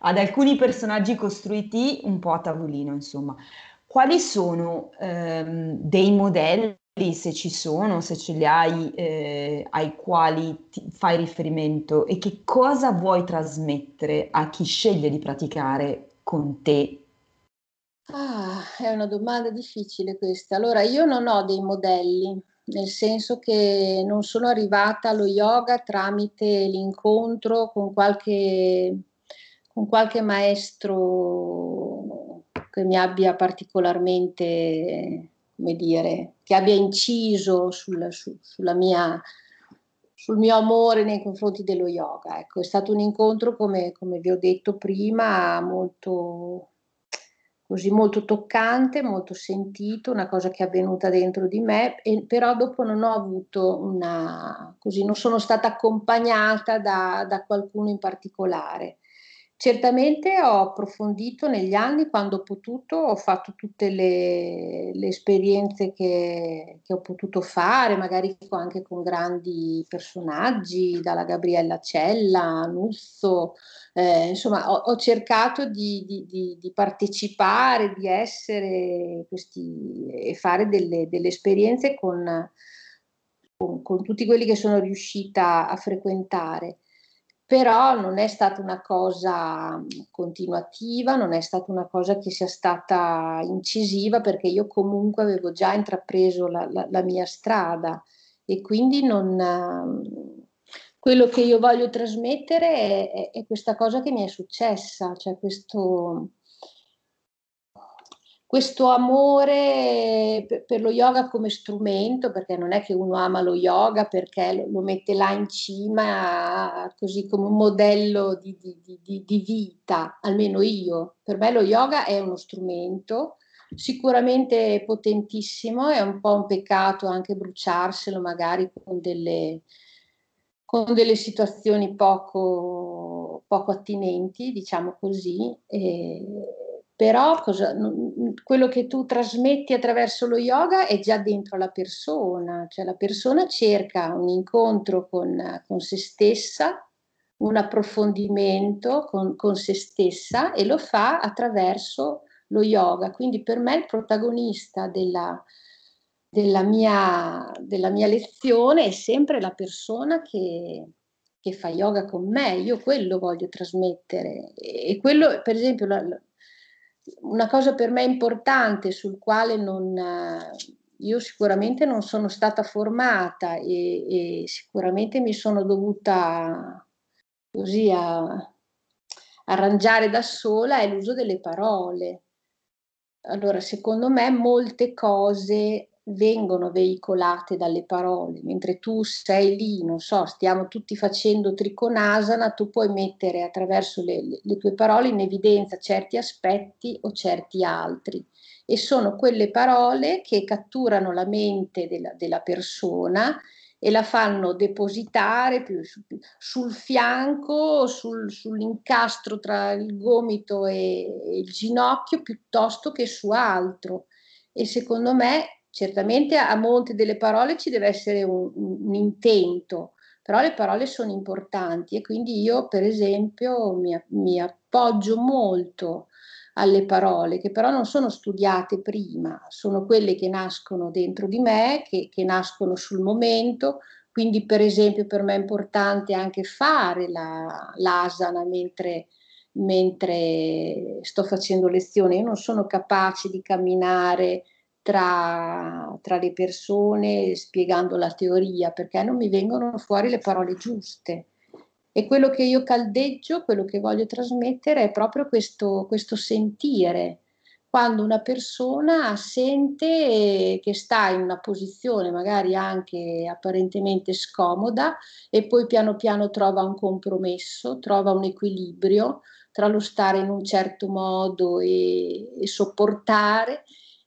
Ad alcuni personaggi costruiti un po' a tavolino, insomma. Quali sono ehm, dei modelli se ci sono, se ce li hai, eh, ai quali fai riferimento e che cosa vuoi trasmettere a chi sceglie di praticare con te? Ah, è una domanda difficile questa. Allora, io non ho dei modelli, nel senso che non sono arrivata allo yoga tramite l'incontro con qualche, con qualche maestro che mi abbia particolarmente come dire, che abbia inciso sul, su, sulla mia, sul mio amore nei confronti dello yoga. Ecco, è stato un incontro, come, come vi ho detto prima, molto, così, molto toccante, molto sentito, una cosa che è avvenuta dentro di me, e, però dopo non ho avuto una, così, non sono stata accompagnata da, da qualcuno in particolare. Certamente ho approfondito negli anni, quando ho potuto, ho fatto tutte le, le esperienze che, che, ho potuto fare, magari anche con grandi personaggi, dalla Gabriella Cella, Nusso, eh, insomma ho, ho cercato di, di, di, di, partecipare, di essere questi, e fare delle, delle esperienze con, con, con tutti quelli che sono riuscita a frequentare però non è stata una cosa continuativa, non è stata una cosa che sia stata incisiva perché io comunque avevo già intrapreso la, la, la mia strada. E quindi non, quello che io voglio trasmettere è, è, è, questa cosa che mi è successa, cioè questo, questo amore per lo yoga come strumento, perché non è che uno ama lo yoga perché lo mette là in cima così come un modello di, di, di, di vita, almeno io. Per me lo yoga è uno strumento sicuramente potentissimo, è un po' un peccato anche bruciarselo magari con delle, con delle situazioni poco, poco attinenti, diciamo così. E, però cosa, quello che tu trasmetti attraverso lo yoga è già dentro la persona, cioè la persona cerca un incontro con, con se stessa, un approfondimento con, con, se stessa e lo fa attraverso lo yoga. Quindi per me il protagonista della, della, mia, della mia lezione è sempre la persona che, che fa yoga con me, io quello voglio trasmettere e quello per esempio la, una cosa per me importante sul quale non, io sicuramente non sono stata formata e, e sicuramente mi sono dovuta così a, arrangiare da sola è l'uso delle parole. Allora, secondo me molte cose vengono veicolate dalle parole, mentre tu sei lì, non so, stiamo tutti facendo triconasana, tu puoi mettere attraverso le, le tue parole in evidenza certi aspetti o certi altri e sono quelle parole che catturano la mente della, della persona e la fanno depositare più, sul fianco, sul, sull'incastro tra il gomito e il ginocchio piuttosto che su altro. E secondo me, certamente a monte delle parole ci deve essere un, un intento, però le parole sono importanti e quindi io per esempio mi, mi appoggio molto alle parole che però non sono studiate prima, sono quelle che nascono dentro di me, che, che nascono sul momento, quindi per esempio per me è importante anche fare la, l'asana mentre, mentre sto facendo lezione, io non sono capace di camminare tra, tra le persone spiegando la teoria, perché non mi vengono fuori le parole giuste. E quello che io caldeggio, quello che voglio trasmettere è proprio questo, questo sentire. Quando una persona sente che sta in una posizione magari anche apparentemente scomoda e poi piano piano trova un compromesso, trova un equilibrio tra lo stare in un certo modo e, e sopportare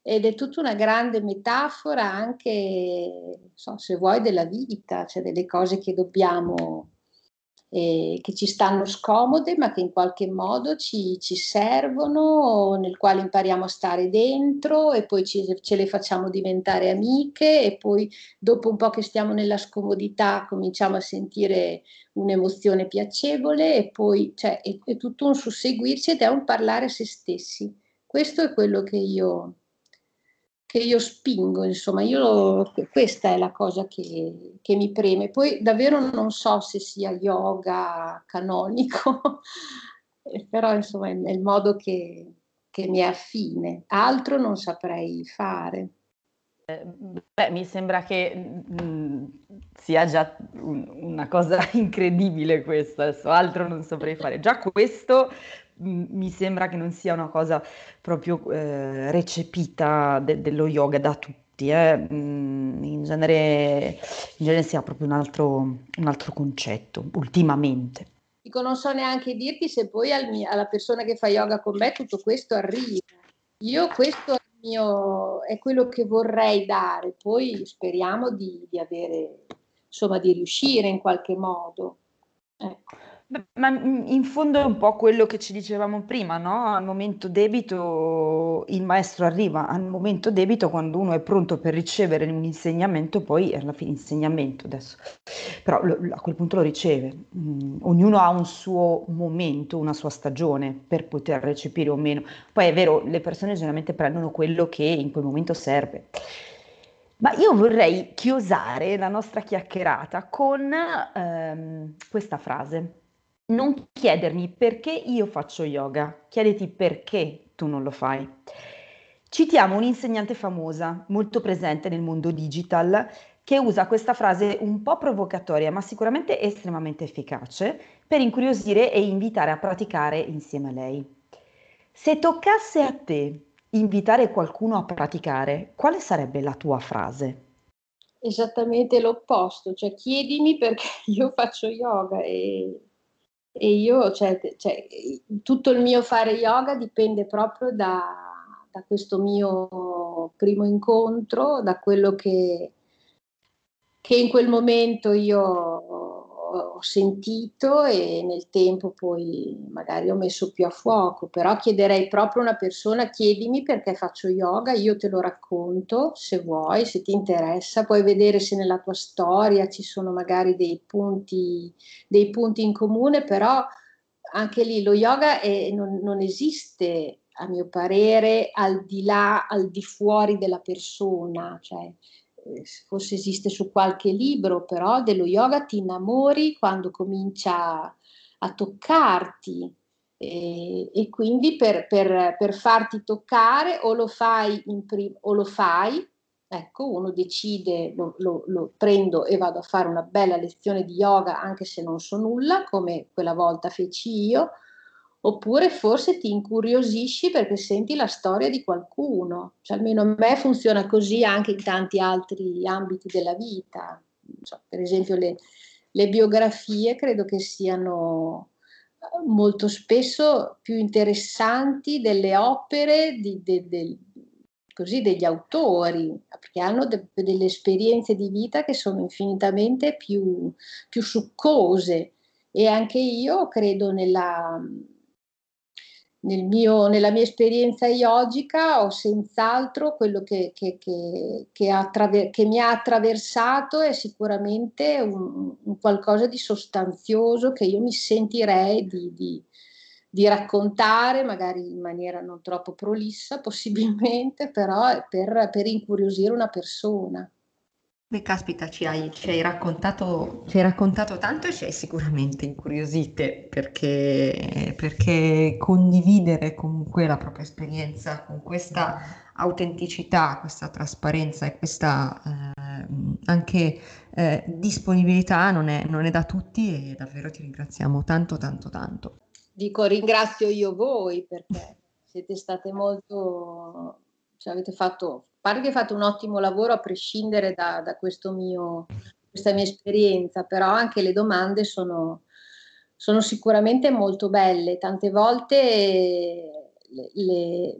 ed è tutta una grande metafora anche, so, se vuoi, della vita, cioè delle cose che dobbiamo, eh, che ci stanno scomode, ma che in qualche modo ci, ci, servono, nel quale impariamo a stare dentro e poi ci, ce le facciamo diventare amiche e poi dopo un po' che stiamo nella scomodità cominciamo a sentire un'emozione piacevole e poi cioè, è, è tutto un susseguirci ed è un parlare a se stessi. Questo è quello che io che io spingo, insomma, io, questa è la cosa che, che, mi preme. Poi davvero non so se sia yoga canonico, però insomma è il modo che, che mi è affine, altro non saprei fare. Eh, beh, mi sembra che mh, sia già un, una cosa incredibile questo, adesso altro non saprei fare. Già questo mi sembra che non sia una cosa proprio eh, recepita de- dello yoga da tutti, eh. mm, in, genere, in, genere, sia proprio un altro, un altro, concetto, ultimamente. Dico, non so neanche dirti se poi al mio, alla persona che fa yoga con me tutto questo arriva. Io questo è, mio, è quello che vorrei dare, poi speriamo di, di avere, insomma, di riuscire in qualche modo. Ecco. Ma in fondo è un po' quello che ci dicevamo prima, no? Al momento debito il maestro arriva, al momento debito quando uno è pronto per ricevere un insegnamento, poi alla fine insegnamento adesso, però lo, a quel punto lo riceve. Mm, ognuno ha un suo momento, una sua stagione per poter recepire o meno. Poi è vero, le persone generalmente prendono quello che in quel momento serve. Ma io vorrei chiosare la nostra chiacchierata con ehm, questa frase non chiedermi perché io faccio yoga, chiediti perché tu non lo fai. Citiamo un'insegnante famosa, molto presente nel mondo digital, che usa questa frase un po' provocatoria, ma sicuramente estremamente efficace, per incuriosire e invitare a praticare insieme a lei. Se toccasse a te invitare qualcuno a praticare, quale sarebbe la tua frase? Esattamente l'opposto, cioè chiedimi perché io faccio yoga e e io, cioè, cioè, tutto il mio fare yoga dipende proprio da, da questo mio primo incontro, da quello che, che in quel momento io ho sentito e nel tempo poi magari ho messo più a fuoco, però chiederei proprio a una persona, chiedimi perché faccio yoga, io te lo racconto se vuoi, se ti interessa, puoi vedere se nella tua storia ci sono magari dei punti, dei punti in comune, però anche lì lo yoga è, non, non esiste a mio parere al di là, al di fuori della persona, cioè forse esiste su qualche libro, però dello yoga ti innamori quando comincia a toccarti e, e quindi per, per, per, farti toccare o lo fai, prim- o lo fai ecco, uno decide, lo, lo, lo, prendo e vado a fare una bella lezione di yoga anche se non so nulla, come quella volta feci io, oppure forse ti incuriosisci perché senti la storia di qualcuno, cioè almeno a me funziona così anche in tanti altri ambiti della vita, so, per esempio le, le, biografie credo che siano eh, molto spesso più interessanti delle opere di, de, de, così degli autori, perché hanno de- delle esperienze di vita che sono infinitamente più, più succose. E anche io credo nella, nel mio, nella mia esperienza yogica ho senz'altro quello che, che, che, che, attraver- mi ha attraversato è sicuramente un, un, qualcosa di sostanzioso che io mi sentirei di, di, di, raccontare, magari in maniera non troppo prolissa possibilmente, però per, per incuriosire una persona. Beh, caspita, ci hai, ci hai raccontato, ci hai raccontato tanto e ci hai sicuramente incuriosite perché, perché condividere comunque la propria esperienza con questa autenticità, questa trasparenza e questa eh, anche eh, disponibilità non è, non è da tutti e davvero ti ringraziamo tanto, tanto, tanto. Dico ringrazio io voi perché siete state molto, cioè avete fatto pare che fatto un ottimo lavoro a prescindere da, da mio, questa mia esperienza, però anche le domande sono, sono sicuramente molto belle. Tante volte le, le,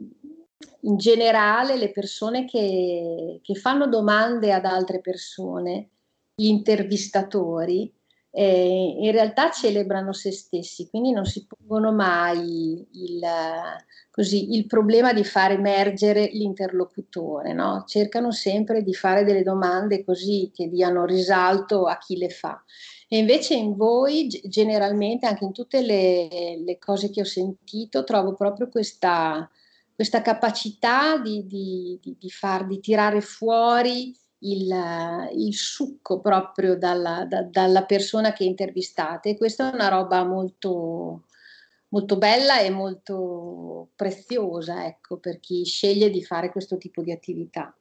in generale le persone che, che, fanno domande ad altre persone, gli intervistatori, eh, in realtà celebrano se stessi, quindi non si pongono mai il, così, il problema di far emergere l'interlocutore, no? cercano sempre di fare delle domande così che diano risalto a chi le fa. E invece in voi, generalmente, anche in tutte le, le cose che ho sentito, trovo proprio questa, questa capacità di, di, di, far, di tirare fuori il, il succo proprio dalla, da, dalla, persona che intervistate. questa è una roba molto, molto bella e molto preziosa, ecco, per chi sceglie di fare questo tipo di attività.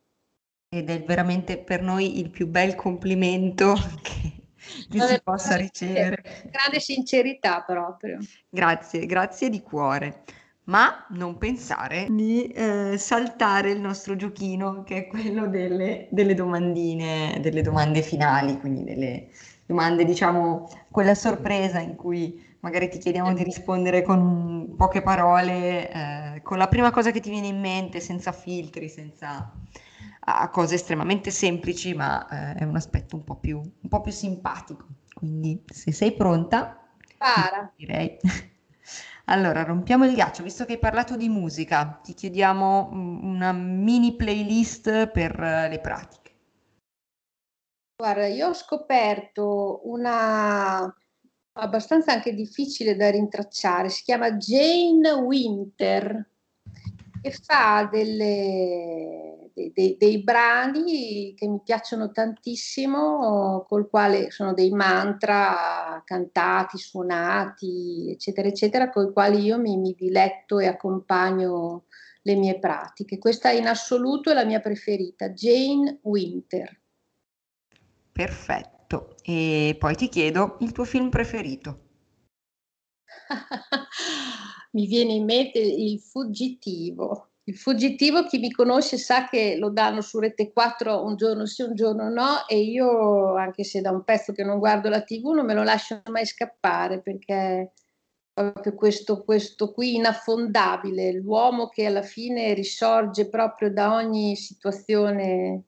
Ed è veramente per noi il più bel complimento che, che si possa ricevere. Grande sincerità proprio. Grazie, grazie di cuore ma non pensare di eh, saltare il nostro giochino che è quello delle, delle, domandine, delle domande finali, quindi delle domande, diciamo, quella sorpresa in cui magari ti chiediamo di rispondere con poche parole, eh, con la prima cosa che ti viene in mente, senza filtri, senza a cose estremamente semplici, ma eh, è un aspetto un po' più, un po' più simpatico. Quindi se sei pronta, Para. direi. Allora, rompiamo il ghiaccio, visto che hai parlato di musica, ti chiediamo una mini playlist per eh, le pratiche. Guarda, io ho scoperto una abbastanza anche difficile da rintracciare, si chiama Jane Winter e fa delle dei, dei, brani che mi piacciono tantissimo, col quale sono dei mantra cantati, suonati, eccetera, eccetera, con i quali io mi, mi diletto e accompagno le mie pratiche. Questa in assoluto è la mia preferita, Jane Winter. Perfetto. E poi ti chiedo il tuo film preferito. mi viene in mente il fuggitivo. Il fuggitivo, chi mi conosce sa che lo danno su Rete 4 un giorno sì, un giorno no e io, anche se da un pezzo che non guardo la tv, non me lo lascio mai scappare perché proprio questo, questo qui inaffondabile, l'uomo che alla fine risorge proprio da ogni situazione.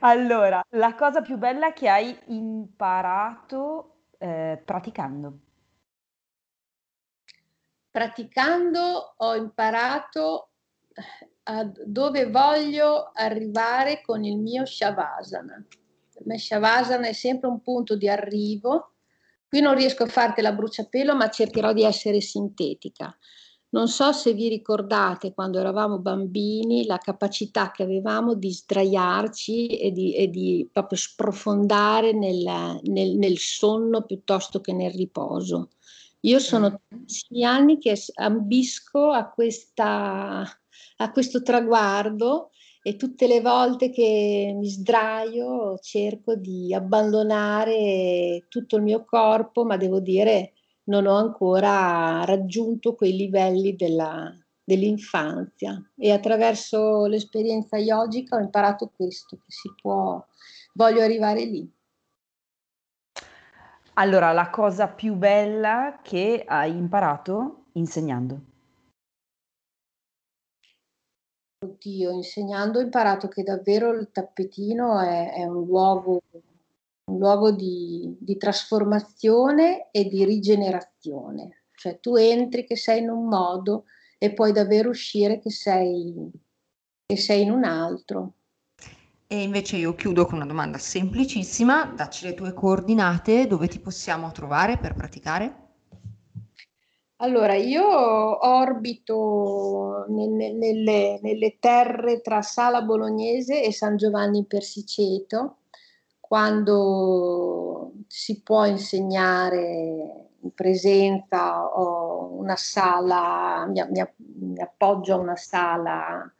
Allora, la cosa più bella che hai imparato eh, praticando? Praticando ho imparato dove voglio arrivare con il mio Shavasana. Per me Shavasana è sempre un punto di arrivo. Qui non riesco a farti la bruciapelo, ma cercherò di essere sintetica. Non so se vi ricordate quando eravamo bambini la capacità che avevamo di sdraiarci e di, e di proprio sprofondare nel, nel, nel sonno piuttosto che nel riposo. Io sono mm. tantissimi anni che ambisco a questa a questo traguardo e tutte le volte che mi sdraio cerco di abbandonare tutto il mio corpo, ma devo dire non ho ancora raggiunto quei livelli della, dell'infanzia e attraverso l'esperienza yogica ho imparato questo, che si può, voglio arrivare lì. Allora, la cosa più bella che hai imparato insegnando? Oddio, insegnando ho imparato che davvero il tappetino è, è un luogo, un luogo di, di trasformazione e di rigenerazione. Cioè tu entri che sei in un modo e puoi davvero uscire che sei, che sei in un altro. E invece io chiudo con una domanda semplicissima, dacci le tue coordinate, dove ti possiamo trovare per praticare? Allora, io orbito nelle, nelle, nelle terre tra Sala Bolognese e San Giovanni Persiceto, quando si può insegnare in presenza ho una sala, mi, mi, mi appoggio a una sala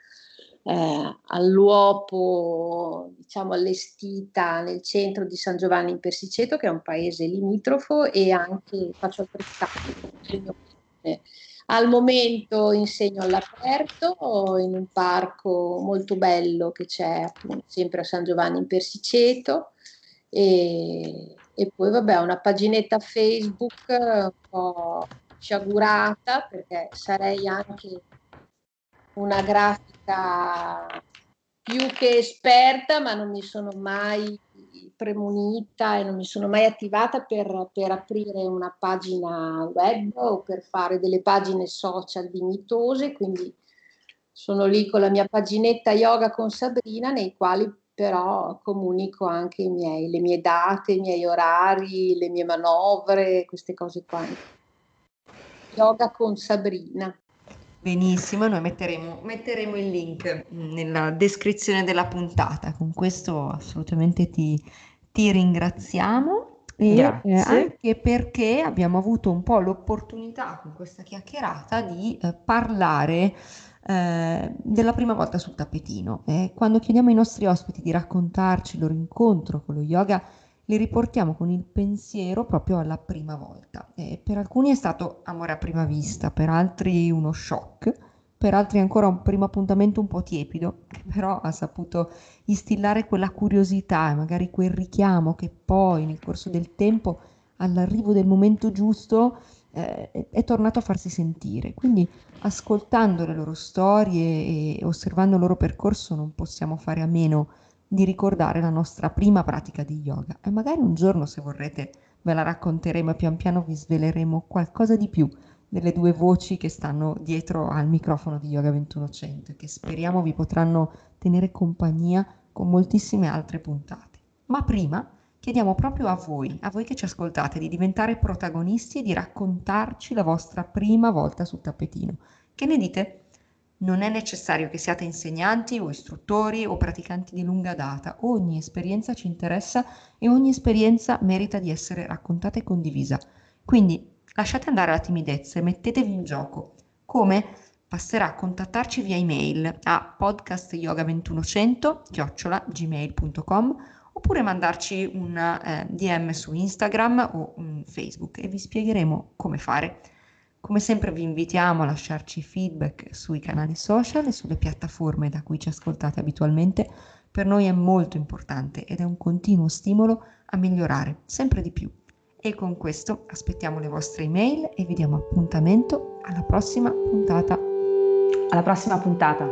eh, all'uopo, diciamo allestita nel centro di San Giovanni in Persiceto, che è un paese limitrofo, e anche faccio altrettanto. Al momento insegno all'aperto in un parco molto bello che c'è appunto sempre a San Giovanni in Persiceto e, e poi vabbè una paginetta Facebook un po' sciagurata perché sarei anche una grafica più che esperta, ma non mi sono mai premunita e non mi sono mai attivata per, per, aprire una pagina web o per fare delle pagine social dignitose, quindi sono lì con la mia paginetta yoga con Sabrina, nei quali però comunico anche miei, le mie date, i miei orari, le mie manovre, queste cose qua. Yoga con Sabrina. Benissimo, noi metteremo, metteremo, il link nella descrizione della puntata. Con questo assolutamente ti, ti ringraziamo e eh, anche perché abbiamo avuto un po' l'opportunità con questa chiacchierata di eh, parlare eh, della prima volta sul tappetino. quando chiediamo ai nostri ospiti di raccontarci il loro incontro con lo yoga, li riportiamo con il pensiero proprio alla prima volta. E per alcuni è stato amore a prima vista, per altri uno shock, per altri ancora un primo appuntamento un po' tiepido, che però ha saputo instillare quella curiosità e magari quel richiamo che poi nel corso del tempo, all'arrivo del momento giusto, eh, è tornato a farsi sentire. Quindi ascoltando le loro storie e osservando il loro percorso non possiamo fare a meno di ricordare la nostra prima pratica di yoga e magari un giorno se vorrete ve la racconteremo e pian piano vi sveleremo qualcosa di più delle due voci che stanno dietro al microfono di Yoga 2100 e che speriamo vi potranno tenere compagnia con moltissime altre puntate. Ma prima chiediamo proprio a voi, a voi che ci ascoltate, di diventare protagonisti e di raccontarci la vostra prima volta sul tappetino. Che ne dite? Non è necessario che siate insegnanti o istruttori o praticanti di lunga data, ogni esperienza ci interessa e ogni esperienza merita di essere raccontata e condivisa. Quindi lasciate andare la timidezza e mettetevi in gioco. Come? Basterà contattarci via email a podcastyoga2100 gmail.com oppure mandarci un eh, DM su Instagram o um, Facebook e vi spiegheremo come fare. Come sempre vi invitiamo a lasciarci feedback sui canali social e sulle piattaforme da cui ci ascoltate abitualmente. Per noi è molto importante ed è un continuo stimolo a migliorare sempre di più. E con questo aspettiamo le vostre email e vi diamo appuntamento alla prossima puntata. Alla prossima puntata.